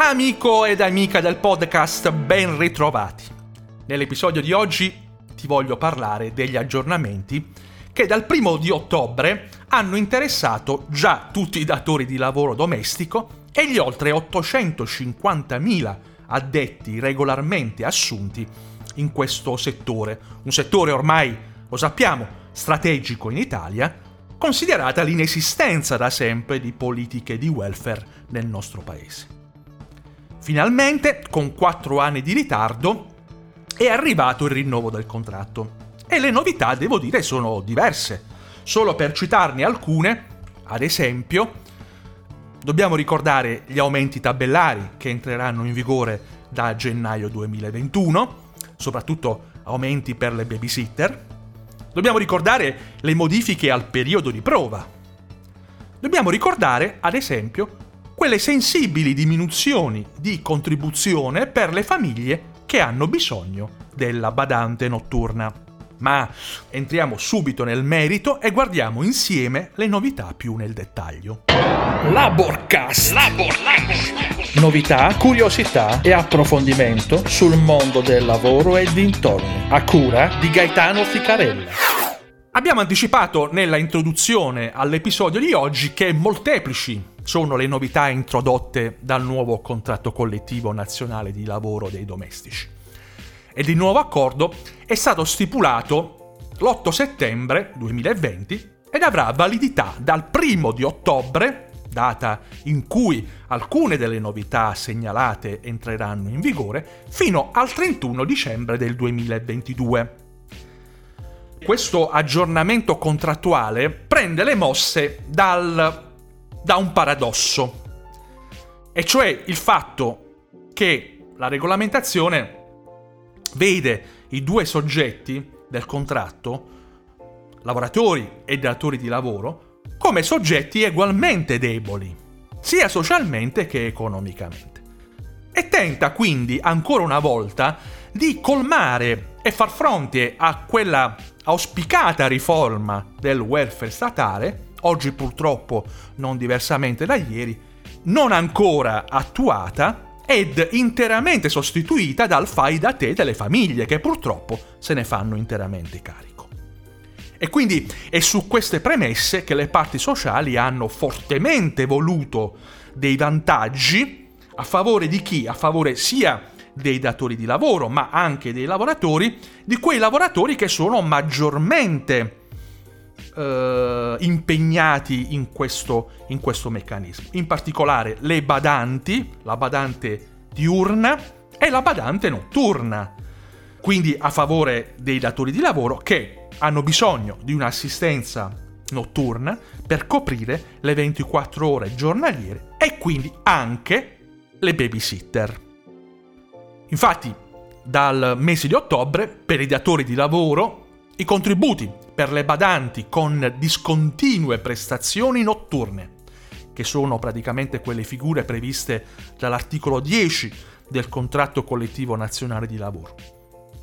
Amico ed amica del podcast, ben ritrovati. Nell'episodio di oggi ti voglio parlare degli aggiornamenti che dal primo di ottobre hanno interessato già tutti i datori di lavoro domestico e gli oltre 850.000 addetti regolarmente assunti in questo settore, un settore ormai, lo sappiamo, strategico in Italia, considerata l'inesistenza da sempre di politiche di welfare nel nostro paese. Finalmente, con 4 anni di ritardo, è arrivato il rinnovo del contratto. E le novità, devo dire, sono diverse. Solo per citarne alcune, ad esempio, dobbiamo ricordare gli aumenti tabellari che entreranno in vigore da gennaio 2021, soprattutto aumenti per le babysitter. Dobbiamo ricordare le modifiche al periodo di prova. Dobbiamo ricordare, ad esempio, quelle sensibili diminuzioni di contribuzione per le famiglie che hanno bisogno della badante notturna. Ma entriamo subito nel merito e guardiamo insieme le novità più nel dettaglio. Laborcast. Laborcast. Novità, curiosità e approfondimento sul mondo del lavoro e dintorni, a cura di Gaetano Ficarella. Abbiamo anticipato nella introduzione all'episodio di oggi che molteplici sono le novità introdotte dal nuovo contratto collettivo nazionale di lavoro dei domestici. Ed il nuovo accordo è stato stipulato l'8 settembre 2020 ed avrà validità dal 1 di ottobre, data in cui alcune delle novità segnalate entreranno in vigore, fino al 31 dicembre del 2022. Questo aggiornamento contrattuale prende le mosse dal da un paradosso, e cioè il fatto che la regolamentazione vede i due soggetti del contratto, lavoratori e datori di lavoro, come soggetti ugualmente deboli, sia socialmente che economicamente. E tenta quindi ancora una volta di colmare e far fronte a quella auspicata riforma del welfare statale oggi purtroppo non diversamente da ieri, non ancora attuata ed interamente sostituita dal fai da te delle famiglie che purtroppo se ne fanno interamente carico. E quindi è su queste premesse che le parti sociali hanno fortemente voluto dei vantaggi a favore di chi? A favore sia dei datori di lavoro, ma anche dei lavoratori, di quei lavoratori che sono maggiormente eh, impegnati in questo, in questo meccanismo. In particolare le badanti, la badante diurna e la badante notturna. Quindi a favore dei datori di lavoro che hanno bisogno di un'assistenza notturna per coprire le 24 ore giornaliere e quindi anche le babysitter. Infatti, dal mese di ottobre, per i datori di lavoro, i contributi per le badanti con discontinue prestazioni notturne, che sono praticamente quelle figure previste dall'articolo 10 del contratto collettivo nazionale di lavoro.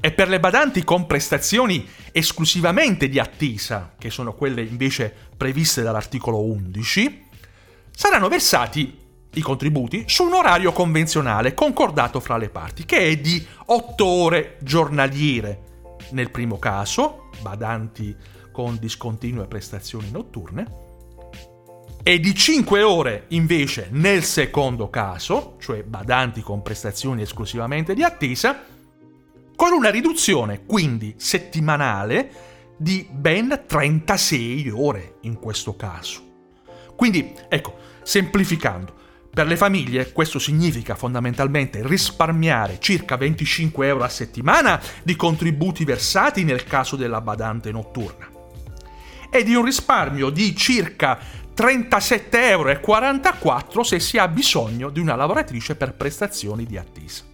E per le badanti con prestazioni esclusivamente di attesa, che sono quelle invece previste dall'articolo 11, saranno versati i contributi su un orario convenzionale concordato fra le parti, che è di 8 ore giornaliere nel primo caso, badanti con discontinue prestazioni notturne, e di 5 ore invece nel secondo caso, cioè badanti con prestazioni esclusivamente di attesa, con una riduzione quindi settimanale di ben 36 ore in questo caso. Quindi, ecco, semplificando, per le famiglie questo significa fondamentalmente risparmiare circa 25 euro a settimana di contributi versati nel caso della badante notturna e di un risparmio di circa 37,44 euro se si ha bisogno di una lavoratrice per prestazioni di attesa.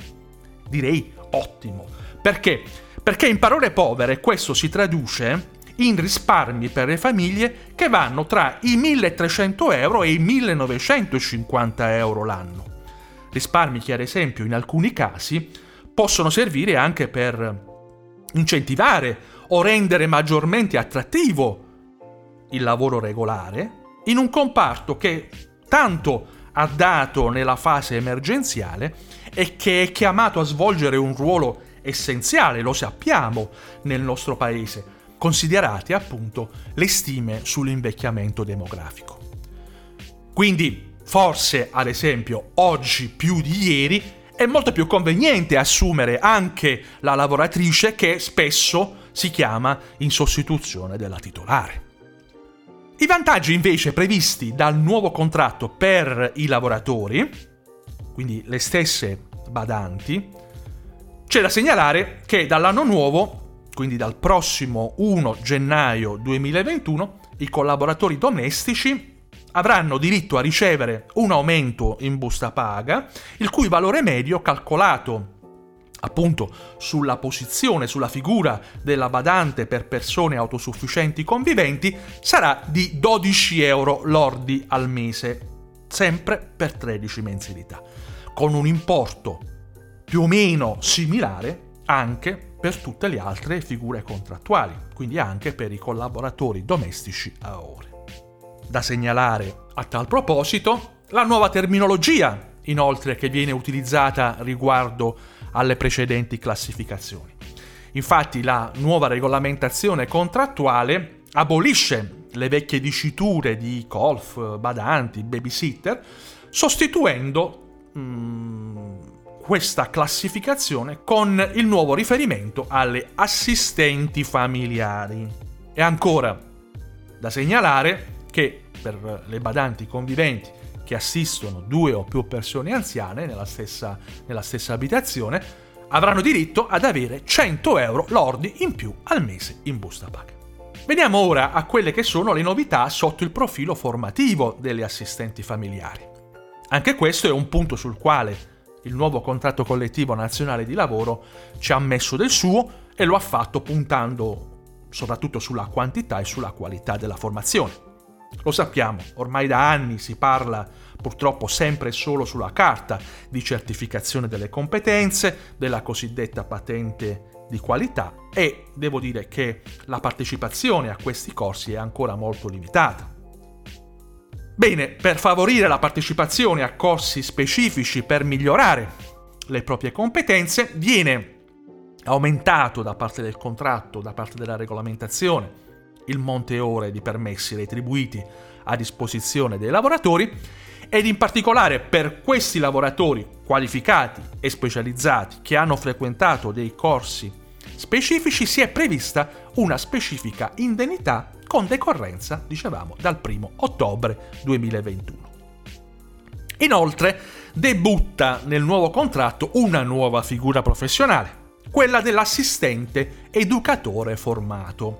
Direi ottimo. Perché? Perché in parole povere questo si traduce in risparmi per le famiglie che vanno tra i 1300 euro e i 1950 euro l'anno. Risparmi che ad esempio in alcuni casi possono servire anche per incentivare o rendere maggiormente attrattivo il lavoro regolare in un comparto che tanto ha dato nella fase emergenziale e che è chiamato a svolgere un ruolo essenziale, lo sappiamo, nel nostro paese, considerate appunto le stime sull'invecchiamento demografico. Quindi, forse, ad esempio, oggi più di ieri, è molto più conveniente assumere anche la lavoratrice che spesso si chiama in sostituzione della titolare. I vantaggi invece previsti dal nuovo contratto per i lavoratori, quindi le stesse badanti, c'è da segnalare che dall'anno nuovo, quindi dal prossimo 1 gennaio 2021, i collaboratori domestici avranno diritto a ricevere un aumento in busta paga, il cui valore medio calcolato appunto sulla posizione, sulla figura della badante per persone autosufficienti conviventi, sarà di 12 euro lordi al mese, sempre per 13 mensilità, con un importo più o meno similare anche per tutte le altre figure contrattuali, quindi anche per i collaboratori domestici a ore. Da segnalare a tal proposito la nuova terminologia, inoltre, che viene utilizzata riguardo alle precedenti classificazioni. Infatti la nuova regolamentazione contrattuale abolisce le vecchie diciture di golf, badanti, babysitter, sostituendo mm, questa classificazione con il nuovo riferimento alle assistenti familiari. E ancora, da segnalare che per le badanti conviventi che assistono due o più persone anziane nella stessa, nella stessa abitazione avranno diritto ad avere 100 euro lordi in più al mese in busta paga. Veniamo ora a quelle che sono le novità sotto il profilo formativo delle assistenti familiari. Anche questo è un punto sul quale il nuovo contratto collettivo nazionale di lavoro ci ha messo del suo e lo ha fatto puntando soprattutto sulla quantità e sulla qualità della formazione. Lo sappiamo, ormai da anni si parla purtroppo sempre e solo sulla carta di certificazione delle competenze, della cosiddetta patente di qualità e devo dire che la partecipazione a questi corsi è ancora molto limitata. Bene, per favorire la partecipazione a corsi specifici per migliorare le proprie competenze viene aumentato da parte del contratto, da parte della regolamentazione, il monte ore di permessi retribuiti a disposizione dei lavoratori ed in particolare per questi lavoratori qualificati e specializzati che hanno frequentato dei corsi specifici si è prevista una specifica indennità con decorrenza, dicevamo, dal 1 ottobre 2021. Inoltre debutta nel nuovo contratto una nuova figura professionale, quella dell'assistente educatore formato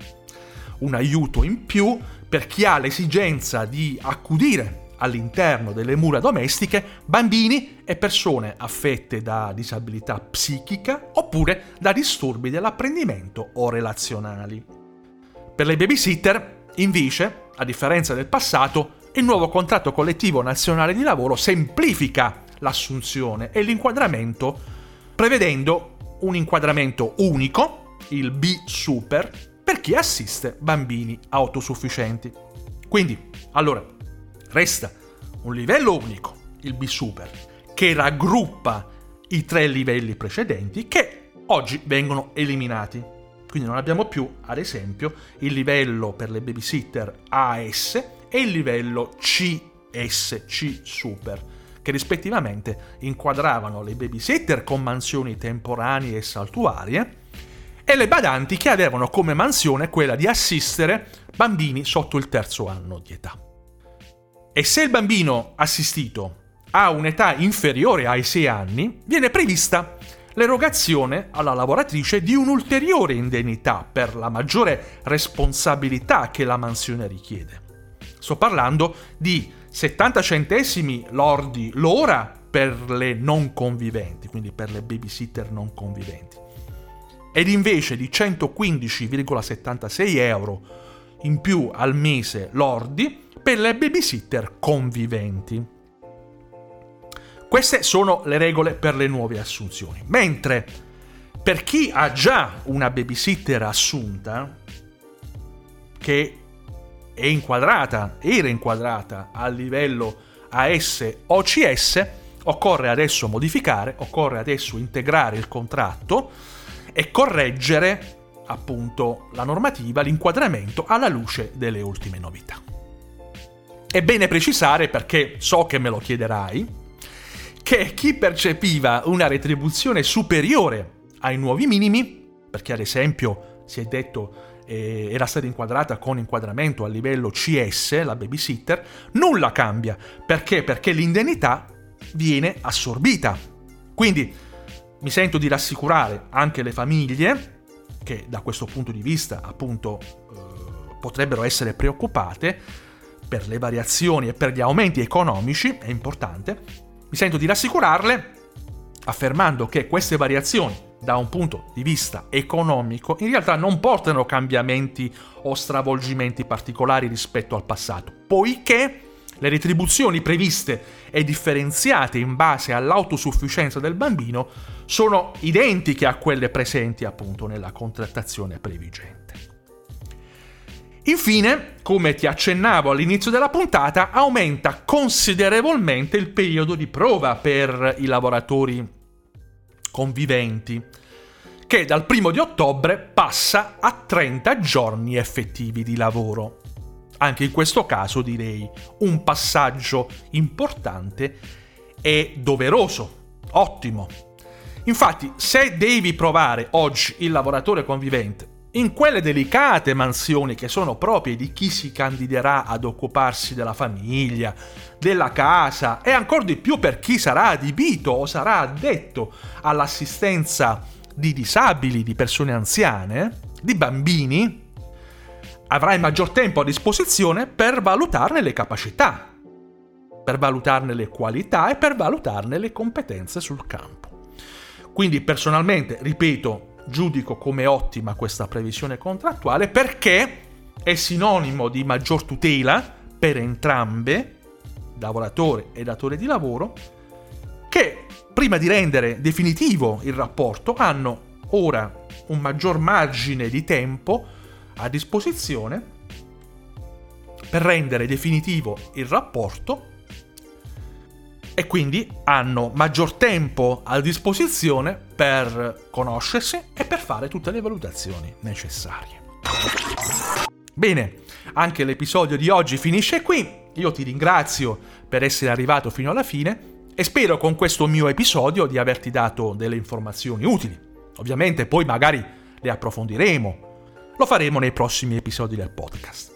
un aiuto in più per chi ha l'esigenza di accudire all'interno delle mura domestiche bambini e persone affette da disabilità psichica oppure da disturbi dell'apprendimento o relazionali. Per le babysitter, invece, a differenza del passato, il nuovo contratto collettivo nazionale di lavoro semplifica l'assunzione e l'inquadramento prevedendo un inquadramento unico, il B Super, per chi assiste bambini autosufficienti. Quindi, allora, resta un livello unico, il B-Super, che raggruppa i tre livelli precedenti che oggi vengono eliminati. Quindi non abbiamo più, ad esempio, il livello per le babysitter AS e il livello CSC Super, che rispettivamente inquadravano le babysitter con mansioni temporanee e saltuarie e le badanti che avevano come mansione quella di assistere bambini sotto il terzo anno di età. E se il bambino assistito ha un'età inferiore ai 6 anni, viene prevista l'erogazione alla lavoratrice di un'ulteriore indennità per la maggiore responsabilità che la mansione richiede. Sto parlando di 70 centesimi lordi l'ora per le non conviventi, quindi per le babysitter non conviventi ed invece di 115,76 euro in più al mese lordi per le babysitter conviventi. Queste sono le regole per le nuove assunzioni. Mentre per chi ha già una babysitter assunta, che è inquadrata, era inquadrata a livello AS OCS, occorre adesso modificare, occorre adesso integrare il contratto e correggere appunto la normativa, l'inquadramento alla luce delle ultime novità. È bene precisare, perché so che me lo chiederai, che chi percepiva una retribuzione superiore ai nuovi minimi, perché ad esempio si è detto eh, era stata inquadrata con inquadramento a livello CS, la babysitter, nulla cambia. Perché? Perché l'indennità viene assorbita. Quindi mi sento di rassicurare anche le famiglie che da questo punto di vista appunto eh, potrebbero essere preoccupate per le variazioni e per gli aumenti economici, è importante, mi sento di rassicurarle affermando che queste variazioni da un punto di vista economico in realtà non portano cambiamenti o stravolgimenti particolari rispetto al passato, poiché le retribuzioni previste e differenziate in base all'autosufficienza del bambino sono identiche a quelle presenti appunto nella contrattazione previgente. Infine, come ti accennavo all'inizio della puntata, aumenta considerevolmente il periodo di prova per i lavoratori conviventi, che dal primo di ottobre passa a 30 giorni effettivi di lavoro. Anche in questo caso direi un passaggio importante e doveroso, ottimo. Infatti, se devi provare oggi il lavoratore convivente in quelle delicate mansioni che sono proprie di chi si candiderà ad occuparsi della famiglia, della casa e ancora di più per chi sarà adibito o sarà addetto all'assistenza di disabili, di persone anziane, di bambini, avrai maggior tempo a disposizione per valutarne le capacità, per valutarne le qualità e per valutarne le competenze sul campo. Quindi personalmente, ripeto, giudico come ottima questa previsione contrattuale perché è sinonimo di maggior tutela per entrambe, lavoratore e datore di lavoro, che prima di rendere definitivo il rapporto hanno ora un maggior margine di tempo a disposizione per rendere definitivo il rapporto e quindi hanno maggior tempo a disposizione per conoscersi e per fare tutte le valutazioni necessarie. Bene, anche l'episodio di oggi finisce qui. Io ti ringrazio per essere arrivato fino alla fine e spero con questo mio episodio di averti dato delle informazioni utili. Ovviamente poi magari le approfondiremo. Lo faremo nei prossimi episodi del podcast.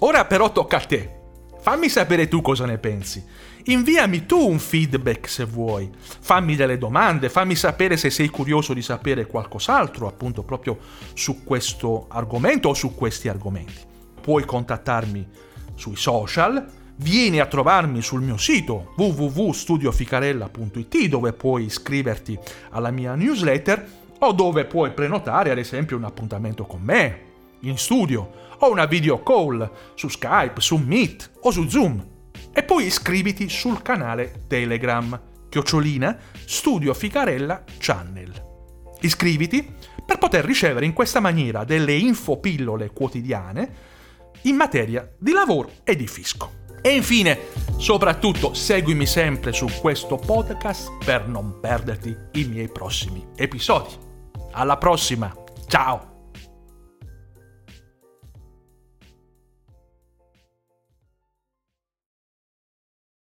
Ora però tocca a te. Fammi sapere tu cosa ne pensi. Inviami tu un feedback se vuoi. Fammi delle domande, fammi sapere se sei curioso di sapere qualcos'altro, appunto proprio su questo argomento o su questi argomenti. Puoi contattarmi sui social, vieni a trovarmi sul mio sito www.studioficarella.it dove puoi iscriverti alla mia newsletter o dove puoi prenotare ad esempio un appuntamento con me in studio o una video call su Skype, su Meet o su Zoom. E poi iscriviti sul canale Telegram, chiocciolina Studio Ficarella Channel. Iscriviti per poter ricevere in questa maniera delle infopillole quotidiane in materia di lavoro e di fisco. E infine, soprattutto, seguimi sempre su questo podcast per non perderti i miei prossimi episodi. Alla prossima, ciao!